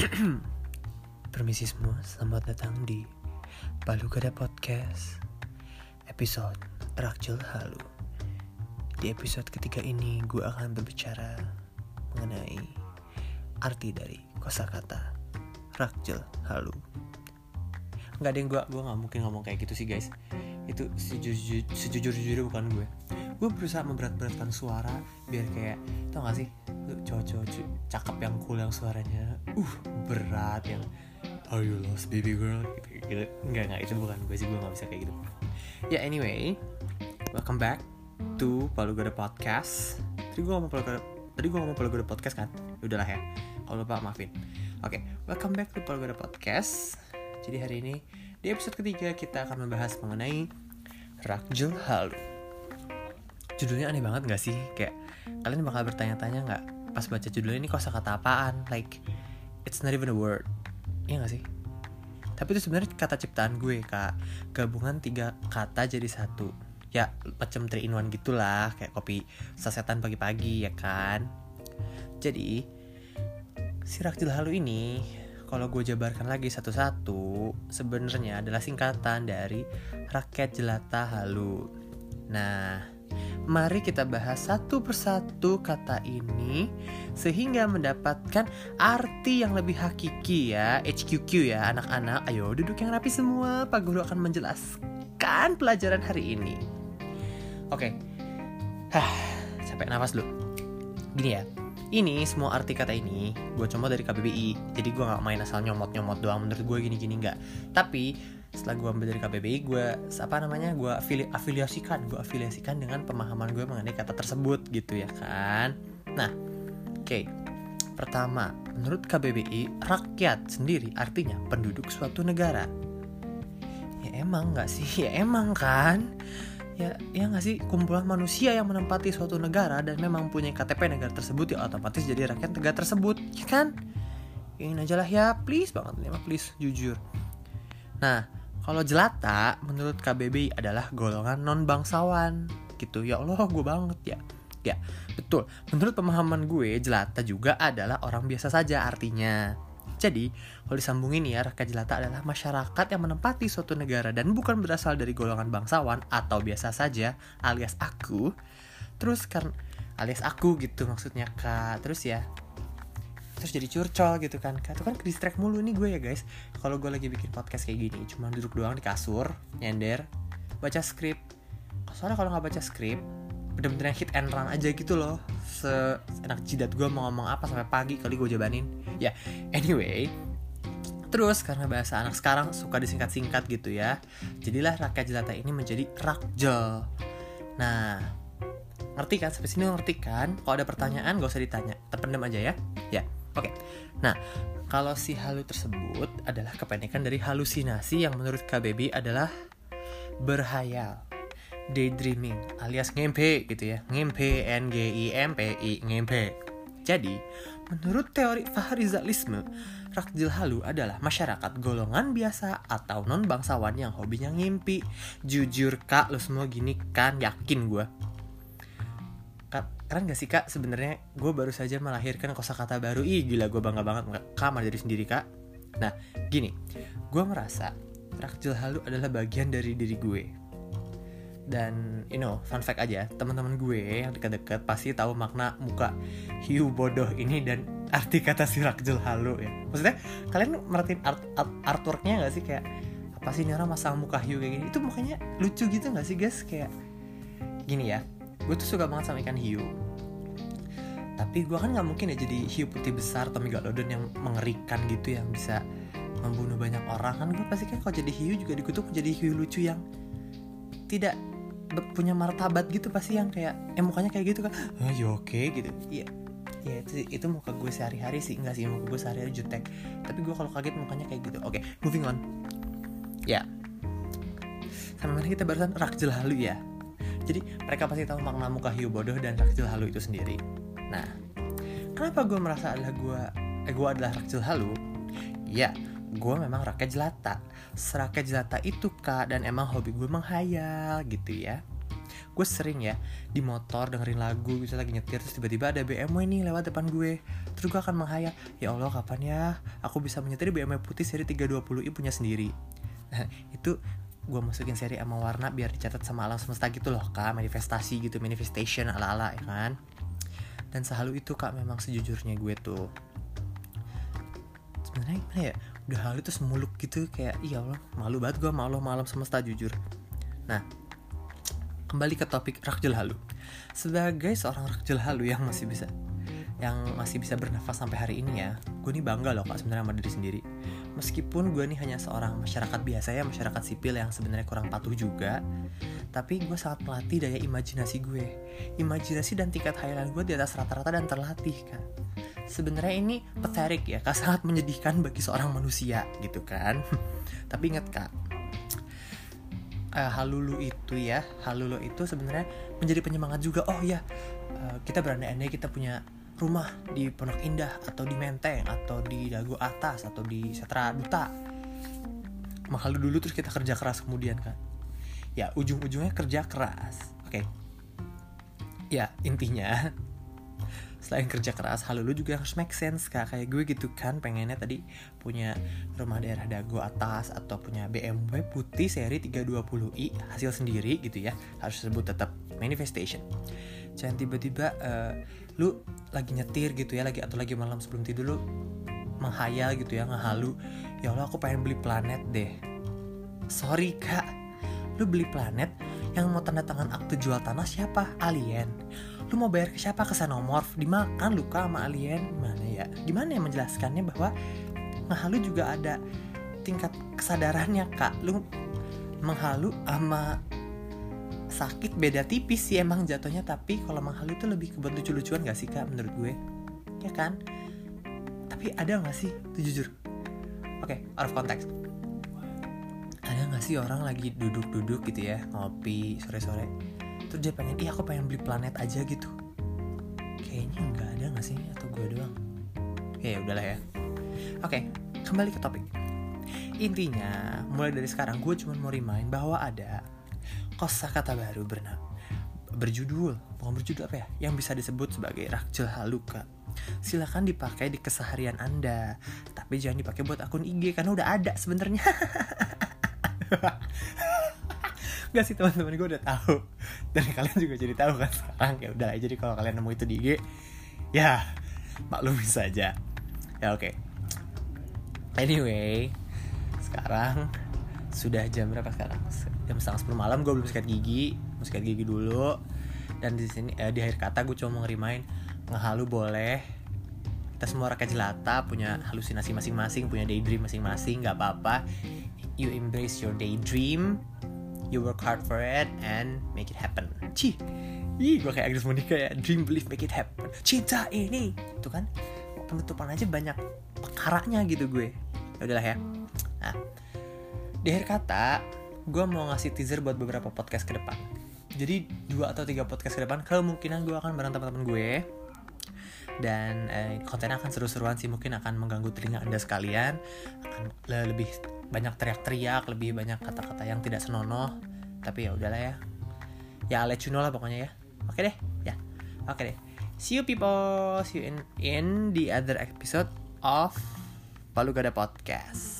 Permisi semua, selamat datang di Palu Gada Podcast Episode Rakjel Halu. Di episode ketiga ini gue akan berbicara mengenai arti dari kosakata Rakjel Halu. Gak ada yang gue, gue gak mungkin ngomong kayak gitu sih guys. Itu sejujur, sejujur-jujurnya bukan gue Gue berusaha memberat-beratkan suara biar kayak, tau gak sih lu cowok-cowok cakep yang cool yang suaranya uh berat yang are you lost baby girl? Gitu, gitu. enggak enggak itu bukan gue sih gue nggak bisa kayak gitu. Ya anyway welcome back to Palu Gada Podcast. Tadi gue ngomong Palu Gada tadi gue ngomong Palu Gada Podcast kan? Ya udahlah ya kalau lupa maafin. Oke welcome back to Palu Gada Podcast. Jadi hari ini di episode ketiga kita akan membahas mengenai Rakjul Halu judulnya aneh banget gak sih? Kayak kalian bakal bertanya-tanya nggak pas baca judulnya ini kosakata apaan? Like it's not even a word. Iya gak sih? Tapi itu sebenarnya kata ciptaan gue kak. Gabungan tiga kata jadi satu. Ya macam 3 in 1 gitulah kayak kopi sasetan pagi-pagi ya kan? Jadi si Rakjil Halu ini kalau gue jabarkan lagi satu-satu sebenarnya adalah singkatan dari rakyat jelata halu. Nah Mari kita bahas satu persatu kata ini sehingga mendapatkan arti yang lebih hakiki ya HQQ ya anak-anak. Ayo duduk yang rapi semua Pak Guru akan menjelaskan pelajaran hari ini. Oke. Hah, capek nafas dulu Gini ya ini semua arti kata ini gue coba dari KBBI jadi gue nggak main asal nyomot nyomot doang. Menurut gue gini gini nggak. Tapi setelah gue ambil dari KBBI gue apa namanya gue afili afiliasikan gue afiliasikan dengan pemahaman gue mengenai kata tersebut gitu ya kan? Nah oke. Okay. pertama menurut KBBI rakyat sendiri artinya penduduk suatu negara. Ya emang nggak sih? Ya emang kan? Ya ya nggak sih? Kumpulan manusia yang menempati suatu negara dan memang punya KTP negara tersebut ya otomatis jadi rakyat negara tersebut ya kan? Ingin aja lah ya please banget nih please jujur. Nah kalau jelata menurut KBBI adalah golongan non bangsawan gitu. Ya Allah gue banget ya. Ya betul. Menurut pemahaman gue jelata juga adalah orang biasa saja artinya. Jadi, kalau disambungin ya, rakyat jelata adalah masyarakat yang menempati suatu negara dan bukan berasal dari golongan bangsawan atau biasa saja alias aku. Terus kan alias aku gitu maksudnya Kak. Terus ya terus jadi curcol gitu kan. Itu kan distract mulu nih gue ya guys. Kalau gue lagi bikin podcast kayak gini, cuma duduk doang di kasur, nyender, baca skrip. Soalnya kalau nggak baca skrip, bener-bener hit and run aja gitu loh. Seenak jidat gue mau ngomong apa sampai pagi kali gue jabanin. Ya anyway. Terus karena bahasa anak sekarang suka disingkat-singkat gitu ya jadilah rakyat jelata ini menjadi rakjel nah ngerti kan? Sampai sini ngerti kan? Kalau ada pertanyaan gak usah ditanya. Terpendam aja ya oke. Nah kalau si halu tersebut adalah kependekan dari halusinasi yang menurut KBB adalah berhayal daydreaming alias ngempe gitu ya. Ngempe n g i m p i ngempe. Jadi menurut teori Fahrizalisme Rakjil Halu adalah masyarakat golongan biasa atau non bangsawan yang hobinya ngimpi. Jujur kak lo semua gini kan yakin gue keren gak sih kak? Sebenarnya gue baru saja melahirkan kosakata baru. Ih gila gue bangga banget kamar dari sendiri kak. Nah gini. Gue merasa Rakjil Halu adalah bagian dari diri gue. Dan you know fun fact aja teman-teman gue yang dekat-dekat pasti tahu makna muka hiu bodoh ini dan arti kata si Rakjul halu ya. Maksudnya kalian merhatiin art, art artworknya nggak sih? Kayak apa sih ini orang masang muka hiu kayak gini? Itu mukanya lucu gitu nggak sih guys? Kayak gini ya gue tuh suka banget sama ikan hiu. Tapi gue kan nggak mungkin ya jadi hiu putih besar atau megalodon yang mengerikan gitu yang bisa membunuh banyak orang. Kan gue pasti kan kalau jadi hiu juga dikutuk jadi hiu lucu yang tidak punya martabat gitu pasti yang kayak eh mukanya kayak gitu kan. Ah ya oke okay, gitu. Iya. Ya itu itu muka gue sehari-hari sih. Enggak sih muka gue sehari-hari jutek. Tapi gue kalau kaget mukanya kayak gitu. Oke okay, moving on. Ya. Sama mana kita barusan rakjel halu ya jadi mereka pasti tahu makna muka hiu bodoh dan rakjel halu itu sendiri. Nah kenapa gue merasa adalah gue eh gue adalah rakjel halu? Ya gue memang rakyat jelata Serakyat jelata itu kak dan emang hobi gue menghayal gitu ya. Gue sering ya di motor dengerin lagu bisa lagi nyetir terus tiba-tiba ada BMW nih lewat depan gue. Terus gue akan menghayal ya Allah kapan ya aku bisa menyetir BMW putih seri 320i punya sendiri? Nah, itu gue masukin seri sama warna biar dicatat sama alam semesta gitu loh kak. Manifestasi gitu manifestation ala-ala ya kan? Dan selalu itu kak memang sejujurnya gue tuh. Sebenarnya gimana ya? Udah hal itu semuluk gitu kayak iya Allah malu banget gue malu malam semesta jujur. Nah kembali ke topik Rakjul Halu. Sebagai seorang Rakjul Halu yang masih bisa yang masih bisa bernafas sampai hari ini ya, gue nih bangga loh kak sebenarnya sama diri sendiri. Meskipun gue nih hanya seorang masyarakat biasa ya, masyarakat sipil yang sebenarnya kurang patuh juga, tapi gue sangat melatih daya imajinasi gue. Imajinasi dan tingkat hayalan gue di atas rata-rata dan terlatih kak. Sebenarnya ini pathetic ya, kak sangat menyedihkan bagi seorang manusia gitu kan. tapi ingat kak, uh, halulu itu ya halulu itu sebenarnya menjadi penyemangat juga oh ya kita berandai-andai kita punya rumah di Pondok Indah atau di Menteng atau di Dago Atas atau di Setra Duta. Mahal dulu terus kita kerja keras kemudian kan ya ujung-ujungnya kerja keras. Oke. Okay. ya intinya selain kerja keras hal lu juga harus make sense kak. Kayak gue gitu kan pengennya tadi punya rumah daerah dago atas atau punya BMW putih seri 320i hasil sendiri gitu ya. Harus disebut tetap manifestation. Jangan tiba-tiba uh, lu lagi nyetir gitu ya lagi atau lagi malam sebelum tidur lu menghayal gitu ya ngehalu. Ya Allah aku pengen beli planet deh. Sorry kak. Lu beli planet yang mau tanda tangan akte jual tanah siapa? Alien. Lu mau bayar ke siapa? Ke Sanomorph dimakan luka sama alien. Mana ya? Gimana yang menjelaskannya bahwa menghalu juga ada tingkat kesadarannya kak? Lu menghalu sama sakit beda tipis sih emang jatuhnya tapi kalau menghalu itu lebih ke lucu-lucuan gak sih kak menurut gue? Ya kan? Tapi ada gak sih? Itu jujur. Oke okay, out of context. Ada gak sih orang lagi duduk-duduk gitu ya ngopi sore-sore terus dia pengen iya aku pengen beli planet aja gitu. Kayaknya nggak ada nggak sih? Atau gue doang? Ya udahlah ya. Oke kembali ke topik. Intinya mulai dari sekarang gue cuma mau remind bahwa ada kosakata baru bernama berjudul. Bukan berjudul apa ya? Yang bisa disebut sebagai rakjel haluka. Silahkan dipakai di keseharian anda. Tapi jangan dipakai buat akun IG karena udah ada sebenarnya. Gak sih teman-teman gue udah tahu. Dan kalian juga jadi tahu kan sekarang. Ya udah jadi kalau kalian nemu itu di IG ya maklumi saja. Ya oke. Okay. anyway sekarang sudah jam berapa sekarang? Jam setengah sepuluh malam gue belum sikat gigi. Mau sikat gigi dulu. Dan di sini eh, di akhir kata gue cuma mau ngerimain. Ngehalu boleh. Kita semua rakyat jelata punya halusinasi masing-masing punya daydream masing-masing nggak apa-apa. You embrace your daydream you work hard for it and make it happen. Cih, ih gue kayak Agnes Monica ya. Dream believe make it happen. Cinta ini. Itu kan penutupan aja banyak perkaranya gitu gue. Ya udahlah ya. Nah di akhir kata gue mau ngasih teaser buat beberapa podcast ke depan. Jadi dua atau tiga podcast ke depan kemungkinan gue akan bareng teman-teman gue. Dan eh, kontennya akan seru-seruan sih mungkin akan mengganggu telinga anda sekalian. Akan lebih banyak teriak-teriak lebih banyak kata-kata yang tidak senonoh. Tapi ya udahlah ya. Ya I'll let you know lah pokoknya ya. Oke deh? Ya. Oke deh. See you people. See you in in the other episode of Palu Gada Podcast